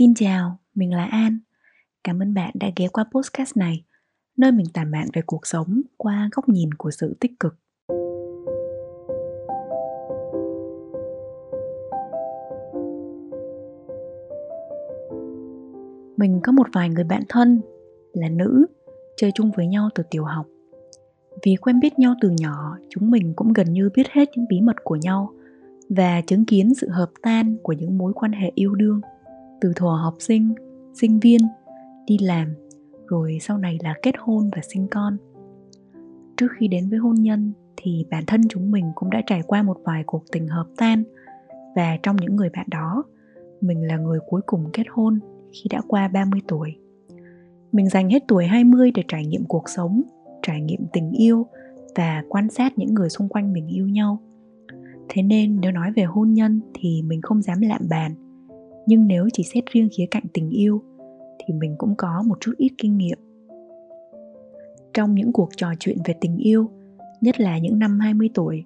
Xin chào, mình là An. Cảm ơn bạn đã ghé qua podcast này, nơi mình tản mạn về cuộc sống qua góc nhìn của sự tích cực. Mình có một vài người bạn thân là nữ, chơi chung với nhau từ tiểu học. Vì quen biết nhau từ nhỏ, chúng mình cũng gần như biết hết những bí mật của nhau và chứng kiến sự hợp tan của những mối quan hệ yêu đương từ thuở học sinh sinh viên đi làm rồi sau này là kết hôn và sinh con trước khi đến với hôn nhân thì bản thân chúng mình cũng đã trải qua một vài cuộc tình hợp tan và trong những người bạn đó mình là người cuối cùng kết hôn khi đã qua 30 tuổi. Mình dành hết tuổi 20 để trải nghiệm cuộc sống, trải nghiệm tình yêu và quan sát những người xung quanh mình yêu nhau. Thế nên nếu nói về hôn nhân thì mình không dám lạm bàn nhưng nếu chỉ xét riêng khía cạnh tình yêu, thì mình cũng có một chút ít kinh nghiệm. Trong những cuộc trò chuyện về tình yêu, nhất là những năm 20 tuổi,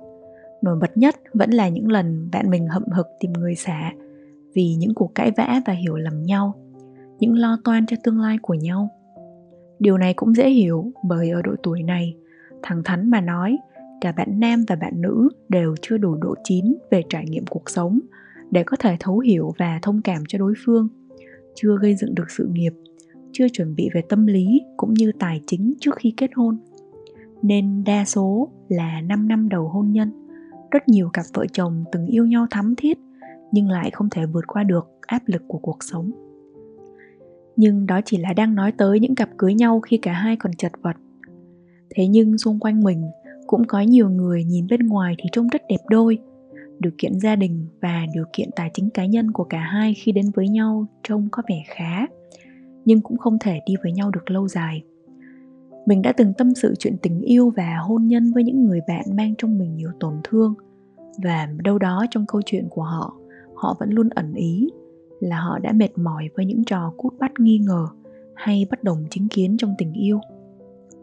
nổi bật nhất vẫn là những lần bạn mình hậm hực tìm người xả vì những cuộc cãi vã và hiểu lầm nhau, những lo toan cho tương lai của nhau. Điều này cũng dễ hiểu bởi ở độ tuổi này, thẳng thắn mà nói, cả bạn nam và bạn nữ đều chưa đủ độ chín về trải nghiệm cuộc sống để có thể thấu hiểu và thông cảm cho đối phương. Chưa gây dựng được sự nghiệp, chưa chuẩn bị về tâm lý cũng như tài chính trước khi kết hôn. Nên đa số là 5 năm đầu hôn nhân. Rất nhiều cặp vợ chồng từng yêu nhau thắm thiết, nhưng lại không thể vượt qua được áp lực của cuộc sống. Nhưng đó chỉ là đang nói tới những cặp cưới nhau khi cả hai còn chật vật. Thế nhưng xung quanh mình cũng có nhiều người nhìn bên ngoài thì trông rất đẹp đôi điều kiện gia đình và điều kiện tài chính cá nhân của cả hai khi đến với nhau trông có vẻ khá, nhưng cũng không thể đi với nhau được lâu dài. Mình đã từng tâm sự chuyện tình yêu và hôn nhân với những người bạn mang trong mình nhiều tổn thương, và đâu đó trong câu chuyện của họ họ vẫn luôn ẩn ý là họ đã mệt mỏi với những trò cút bắt nghi ngờ hay bất đồng chính kiến trong tình yêu.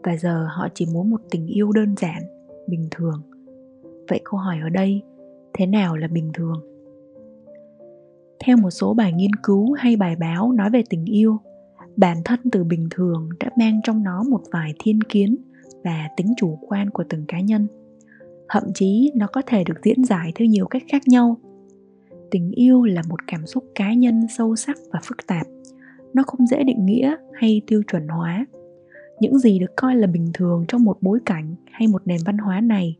Và giờ họ chỉ muốn một tình yêu đơn giản, bình thường. Vậy câu hỏi ở đây thế nào là bình thường. Theo một số bài nghiên cứu hay bài báo nói về tình yêu, bản thân từ bình thường đã mang trong nó một vài thiên kiến và tính chủ quan của từng cá nhân. Thậm chí nó có thể được diễn giải theo nhiều cách khác nhau. Tình yêu là một cảm xúc cá nhân sâu sắc và phức tạp. Nó không dễ định nghĩa hay tiêu chuẩn hóa. Những gì được coi là bình thường trong một bối cảnh hay một nền văn hóa này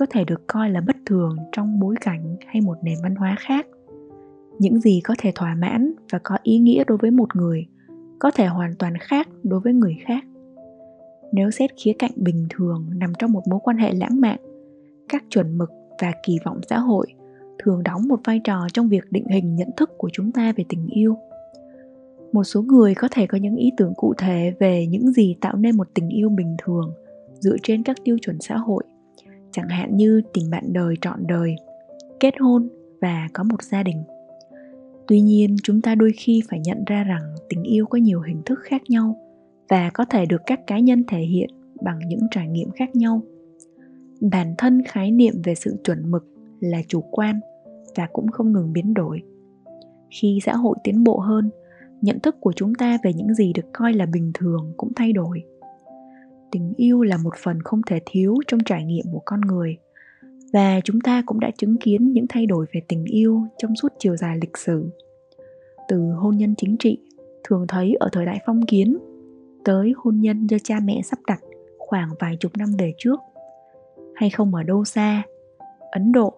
có thể được coi là bất thường trong bối cảnh hay một nền văn hóa khác. Những gì có thể thỏa mãn và có ý nghĩa đối với một người có thể hoàn toàn khác đối với người khác. Nếu xét khía cạnh bình thường nằm trong một mối quan hệ lãng mạn, các chuẩn mực và kỳ vọng xã hội thường đóng một vai trò trong việc định hình nhận thức của chúng ta về tình yêu. Một số người có thể có những ý tưởng cụ thể về những gì tạo nên một tình yêu bình thường dựa trên các tiêu chuẩn xã hội chẳng hạn như tình bạn đời trọn đời, kết hôn và có một gia đình. Tuy nhiên, chúng ta đôi khi phải nhận ra rằng tình yêu có nhiều hình thức khác nhau và có thể được các cá nhân thể hiện bằng những trải nghiệm khác nhau. Bản thân khái niệm về sự chuẩn mực là chủ quan và cũng không ngừng biến đổi. Khi xã hội tiến bộ hơn, nhận thức của chúng ta về những gì được coi là bình thường cũng thay đổi tình yêu là một phần không thể thiếu trong trải nghiệm của con người. Và chúng ta cũng đã chứng kiến những thay đổi về tình yêu trong suốt chiều dài lịch sử. Từ hôn nhân chính trị, thường thấy ở thời đại phong kiến, tới hôn nhân do cha mẹ sắp đặt khoảng vài chục năm về trước. Hay không ở đâu xa, ấn độ,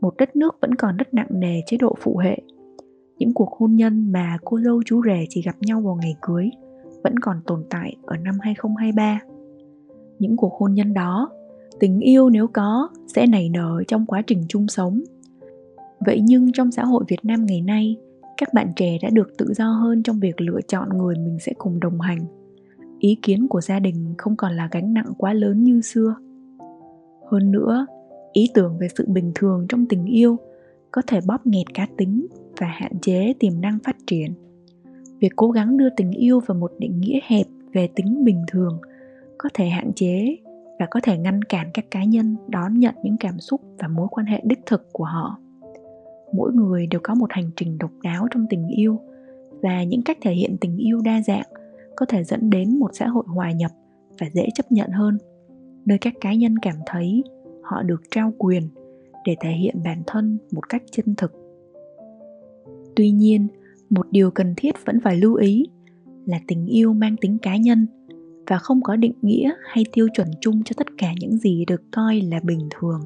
một đất nước vẫn còn rất nặng nề chế độ phụ hệ. Những cuộc hôn nhân mà cô dâu chú rể chỉ gặp nhau vào ngày cưới vẫn còn tồn tại ở năm 2023 những cuộc hôn nhân đó. Tình yêu nếu có sẽ nảy nở trong quá trình chung sống. Vậy nhưng trong xã hội việt nam ngày nay, các bạn trẻ đã được tự do hơn trong việc lựa chọn người mình sẽ cùng đồng hành. Ý kiến của gia đình không còn là gánh nặng quá lớn như xưa. Hơn nữa, ý tưởng về sự bình thường trong tình yêu có thể bóp nghẹt cá tính và hạn chế tiềm năng phát triển. Việc cố gắng đưa tình yêu vào một định nghĩa hẹp về tính bình thường có thể hạn chế và có thể ngăn cản các cá nhân đón nhận những cảm xúc và mối quan hệ đích thực của họ. Mỗi người đều có một hành trình độc đáo trong tình yêu và những cách thể hiện tình yêu đa dạng có thể dẫn đến một xã hội hòa nhập và dễ chấp nhận hơn, nơi các cá nhân cảm thấy họ được trao quyền để thể hiện bản thân một cách chân thực. Tuy nhiên, một điều cần thiết vẫn phải lưu ý là tình yêu mang tính cá nhân và không có định nghĩa hay tiêu chuẩn chung cho tất cả những gì được coi là bình thường.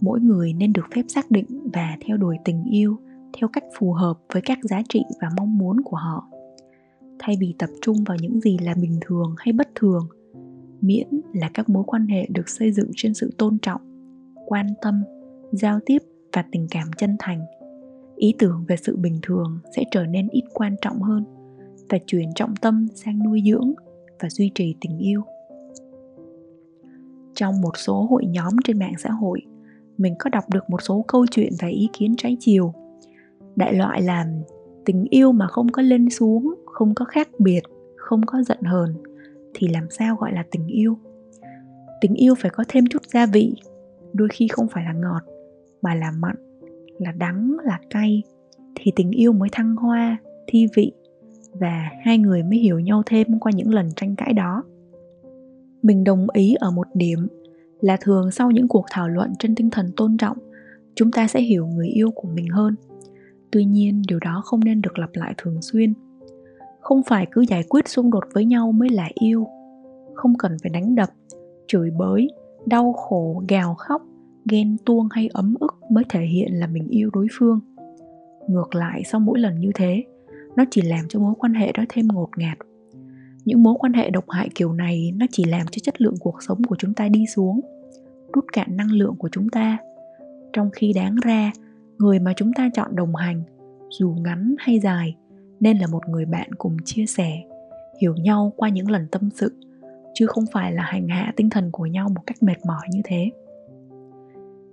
Mỗi người nên được phép xác định và theo đuổi tình yêu theo cách phù hợp với các giá trị và mong muốn của họ. Thay vì tập trung vào những gì là bình thường hay bất thường, miễn là các mối quan hệ được xây dựng trên sự tôn trọng, quan tâm, giao tiếp và tình cảm chân thành. Ý tưởng về sự bình thường sẽ trở nên ít quan trọng hơn và chuyển trọng tâm sang nuôi dưỡng và duy trì tình yêu. Trong một số hội nhóm trên mạng xã hội, mình có đọc được một số câu chuyện và ý kiến trái chiều. Đại loại là, tình yêu mà không có lên xuống, không có khác biệt, không có giận hờn, thì làm sao gọi là tình yêu? Tình yêu phải có thêm chút gia vị, đôi khi không phải là ngọt, mà là mặn, là đắng, là cay, thì tình yêu mới thăng hoa, thi vị và hai người mới hiểu nhau thêm qua những lần tranh cãi đó. Mình đồng ý ở một điểm là thường sau những cuộc thảo luận trên tinh thần tôn trọng, chúng ta sẽ hiểu người yêu của mình hơn. Tuy nhiên, điều đó không nên được lặp lại thường xuyên. Không phải cứ giải quyết xung đột với nhau mới là yêu. Không cần phải đánh đập, chửi bới, đau khổ, gào khóc, ghen tuông hay ấm ức mới thể hiện là mình yêu đối phương. Ngược lại, sau mỗi lần như thế nó chỉ làm cho mối quan hệ đó thêm ngột ngạt. Những mối quan hệ độc hại kiểu này, nó chỉ làm cho chất lượng cuộc sống của chúng ta đi xuống, rút cạn năng lượng của chúng ta. Trong khi đáng ra, người mà chúng ta chọn đồng hành, dù ngắn hay dài, nên là một người bạn cùng chia sẻ, hiểu nhau qua những lần tâm sự, chứ không phải là hành hạ tinh thần của nhau một cách mệt mỏi như thế.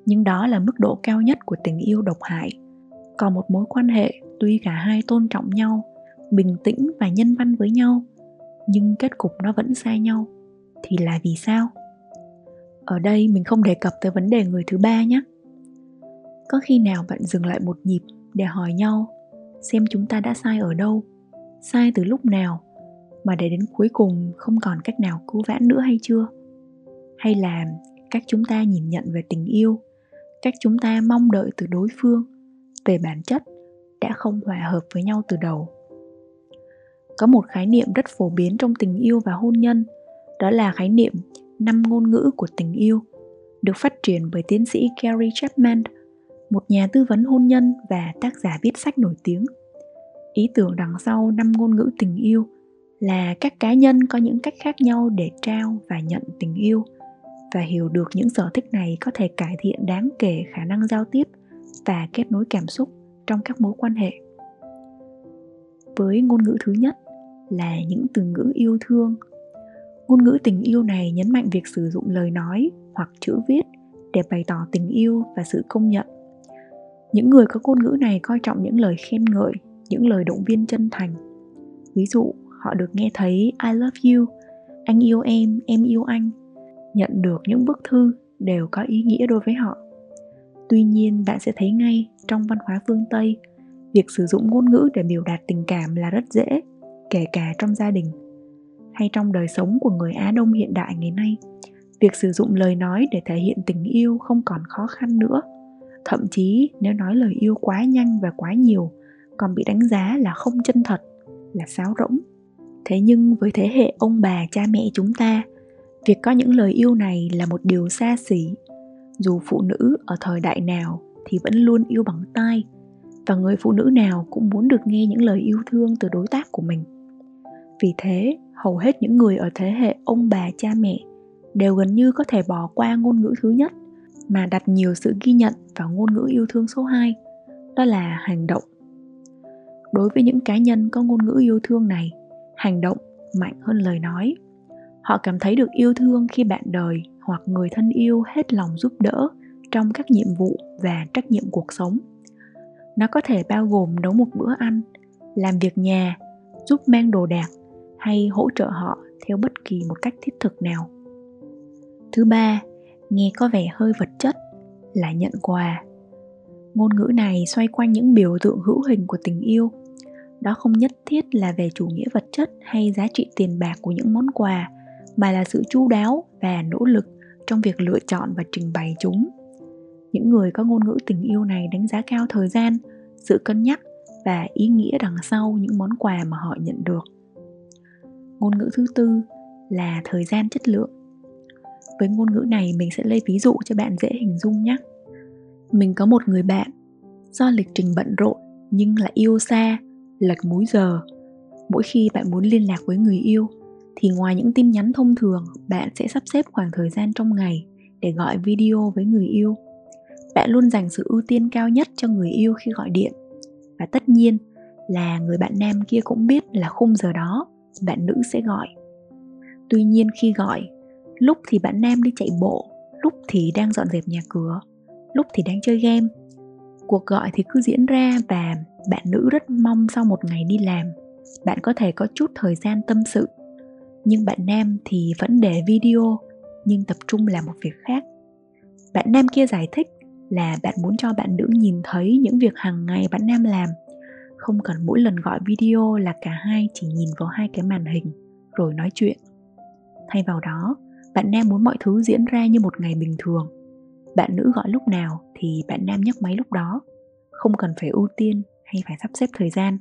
Nhưng đó là mức độ cao nhất của tình yêu độc hại. Còn một mối quan hệ tuy cả hai tôn trọng nhau, bình tĩnh và nhân văn với nhau, nhưng kết cục nó vẫn xa nhau, thì là vì sao? Ở đây mình không đề cập tới vấn đề người thứ ba nhé. Có khi nào bạn dừng lại một nhịp để hỏi nhau xem chúng ta đã sai ở đâu, sai từ lúc nào, mà để đến cuối cùng không còn cách nào cứu vãn nữa hay chưa? Hay là cách chúng ta nhìn nhận về tình yêu, cách chúng ta mong đợi từ đối phương, về bản chất đã không hòa hợp với nhau từ đầu có một khái niệm rất phổ biến trong tình yêu và hôn nhân đó là khái niệm năm ngôn ngữ của tình yêu được phát triển bởi tiến sĩ Gary Chapman, một nhà tư vấn hôn nhân và tác giả viết sách nổi tiếng. Ý tưởng đằng sau năm ngôn ngữ tình yêu là các cá nhân có những cách khác nhau để trao và nhận tình yêu và hiểu được những sở thích này có thể cải thiện đáng kể khả năng giao tiếp và kết nối cảm xúc trong các mối quan hệ. Với ngôn ngữ thứ nhất là những từ ngữ yêu thương. Ngôn ngữ tình yêu này nhấn mạnh việc sử dụng lời nói hoặc chữ viết để bày tỏ tình yêu và sự công nhận. Những người có ngôn ngữ này coi trọng những lời khen ngợi, những lời động viên chân thành. Ví dụ, họ được nghe thấy i love you anh yêu em em yêu anh nhận được những bức thư đều có ý nghĩa đối với họ tuy nhiên bạn sẽ thấy ngay trong văn hóa phương tây việc sử dụng ngôn ngữ để biểu đạt tình cảm là rất dễ kể cả trong gia đình hay trong đời sống của người Á Đông hiện đại ngày nay, việc sử dụng lời nói để thể hiện tình yêu không còn khó khăn nữa. Thậm chí nếu nói lời yêu quá nhanh và quá nhiều, còn bị đánh giá là không chân thật, là sáo rỗng. Thế nhưng với thế hệ ông bà cha mẹ chúng ta, việc có những lời yêu này là một điều xa xỉ. Dù phụ nữ ở thời đại nào thì vẫn luôn yêu bằng tai, và người phụ nữ nào cũng muốn được nghe những lời yêu thương từ đối tác của mình. Vì thế, hầu hết những người ở thế hệ ông bà cha mẹ đều gần như có thể bỏ qua ngôn ngữ thứ nhất mà đặt nhiều sự ghi nhận vào ngôn ngữ yêu thương số 2, đó là hành động. Đối với những cá nhân có ngôn ngữ yêu thương này, hành động mạnh hơn lời nói. Họ cảm thấy được yêu thương khi bạn đời hoặc người thân yêu hết lòng giúp đỡ trong các nhiệm vụ và trách nhiệm cuộc sống. Nó có thể bao gồm nấu một bữa ăn, làm việc nhà, giúp mang đồ đạc hay hỗ trợ họ theo bất kỳ một cách thiết thực nào. Thứ ba nghe có vẻ hơi vật chất là nhận quà. Ngôn ngữ này xoay quanh những biểu tượng hữu hình của tình yêu. Đó không nhất thiết là về chủ nghĩa vật chất hay giá trị tiền bạc của những món quà mà là sự chu đáo và nỗ lực trong việc lựa chọn và trình bày chúng. Những người có ngôn ngữ tình yêu này đánh giá cao thời gian, sự cân nhắc và ý nghĩa đằng sau những món quà mà họ nhận được. Ngôn ngữ thứ tư là thời gian chất lượng. Với ngôn ngữ này, mình sẽ lấy ví dụ cho bạn dễ hình dung nhé. Mình có một người bạn, do lịch trình bận rộn nhưng lại yêu xa lệch múi giờ. Mỗi khi bạn muốn liên lạc với người yêu thì ngoài những tin nhắn thông thường, bạn sẽ sắp xếp khoảng thời gian trong ngày để gọi video với người yêu. Bạn luôn dành sự ưu tiên cao nhất cho người yêu khi gọi điện. Và tất nhiên là người bạn nam kia cũng biết là khung giờ đó, bạn nữ sẽ gọi. Tuy nhiên khi gọi, lúc thì bạn nam đi chạy bộ, lúc thì đang dọn dẹp nhà cửa, lúc thì đang chơi game. Cuộc gọi thì cứ diễn ra và bạn nữ rất mong sau một ngày đi làm, bạn có thể có chút thời gian tâm sự nhưng bạn nam thì vẫn để video, nhưng tập trung làm một việc khác. Bạn nam kia giải thích là bạn muốn cho bạn nữ nhìn thấy những việc hàng ngày bạn nam làm. Không cần mỗi lần gọi video là cả hai chỉ nhìn vào hai cái màn hình, rồi nói chuyện. Thay vào đó, bạn nam muốn mọi thứ diễn ra như một ngày bình thường. Bạn nữ gọi lúc nào thì bạn nam nhấc máy lúc đó. Không cần phải ưu tiên hay phải sắp xếp thời gian.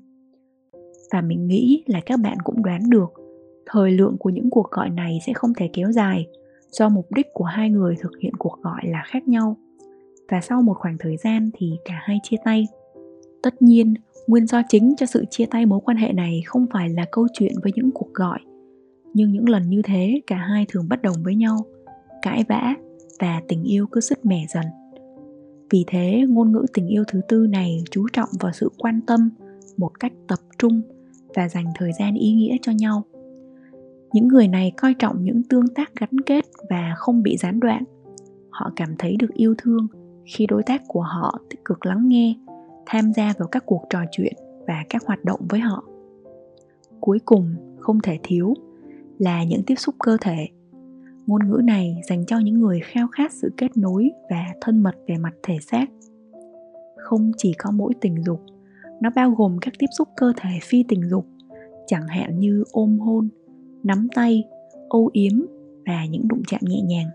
Và mình nghĩ là các bạn cũng đoán được thời lượng của những cuộc gọi này sẽ không thể kéo dài, do mục đích của hai người thực hiện cuộc gọi là khác nhau. Và sau một khoảng thời gian thì cả hai chia tay. Tất nhiên, nguyên do chính cho sự chia tay mối quan hệ này không phải là câu chuyện với những cuộc gọi. Nhưng những lần như thế, cả hai thường bất đồng với nhau, cãi vã và tình yêu cứ sứt mẻ dần. Vì thế, ngôn ngữ tình yêu thứ tư này chú trọng vào sự quan tâm một cách tập trung và dành thời gian ý nghĩa cho nhau những người này coi trọng những tương tác gắn kết và không bị gián đoạn. Họ cảm thấy được yêu thương khi đối tác của họ tích cực lắng nghe, tham gia vào các cuộc trò chuyện và các hoạt động với họ. Cuối cùng, không thể thiếu là những tiếp xúc cơ thể. Ngôn ngữ này dành cho những người khao khát sự kết nối và thân mật về mặt thể xác. Không chỉ có mỗi tình dục, nó bao gồm các tiếp xúc cơ thể phi tình dục, chẳng hạn như ôm hôn nắm tay, âu yếm và những đụng chạm nhẹ nhàng.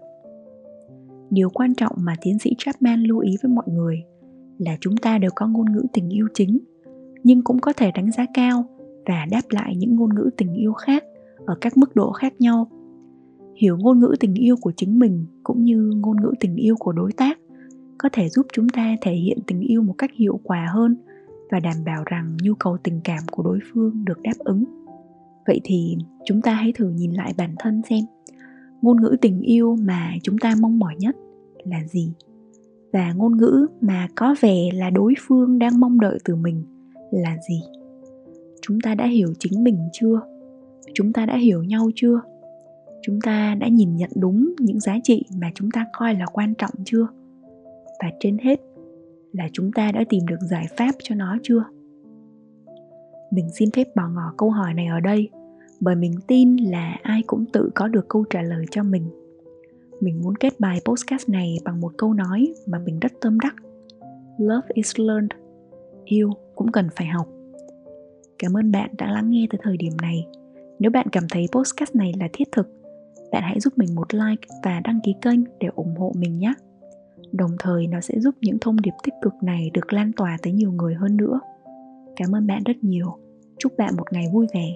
Điều quan trọng mà tiến sĩ chapman lưu ý với mọi người là chúng ta đều có ngôn ngữ tình yêu chính, nhưng cũng có thể đánh giá cao và đáp lại những ngôn ngữ tình yêu khác ở các mức độ khác nhau. Hiểu ngôn ngữ tình yêu của chính mình cũng như ngôn ngữ tình yêu của đối tác có thể giúp chúng ta thể hiện tình yêu một cách hiệu quả hơn và đảm bảo rằng nhu cầu tình cảm của đối phương được đáp ứng vậy thì chúng ta hãy thử nhìn lại bản thân xem. Ngôn ngữ tình yêu mà chúng ta mong mỏi nhất là gì? Và ngôn ngữ mà có vẻ là đối phương đang mong đợi từ mình là gì? Chúng ta đã hiểu chính mình chưa? Chúng ta đã hiểu nhau chưa? Chúng ta đã nhìn nhận đúng những giá trị mà chúng ta coi là quan trọng chưa? Và trên hết là chúng ta đã tìm được giải pháp cho nó chưa? Mình xin phép bỏ ngỏ câu hỏi này ở đây bởi mình tin là ai cũng tự có được câu trả lời cho mình. Mình muốn kết bài podcast này bằng một câu nói mà mình rất tâm đắc. Love is learned. Yêu cũng cần phải học. Cảm ơn bạn đã lắng nghe tới thời điểm này. Nếu bạn cảm thấy podcast này là thiết thực, bạn hãy giúp mình một like và đăng ký kênh để ủng hộ mình nhé. Đồng thời, nó sẽ giúp những thông điệp tích cực này được lan tỏa tới nhiều người hơn nữa. Cảm ơn bạn rất nhiều. Chúc bạn một ngày vui vẻ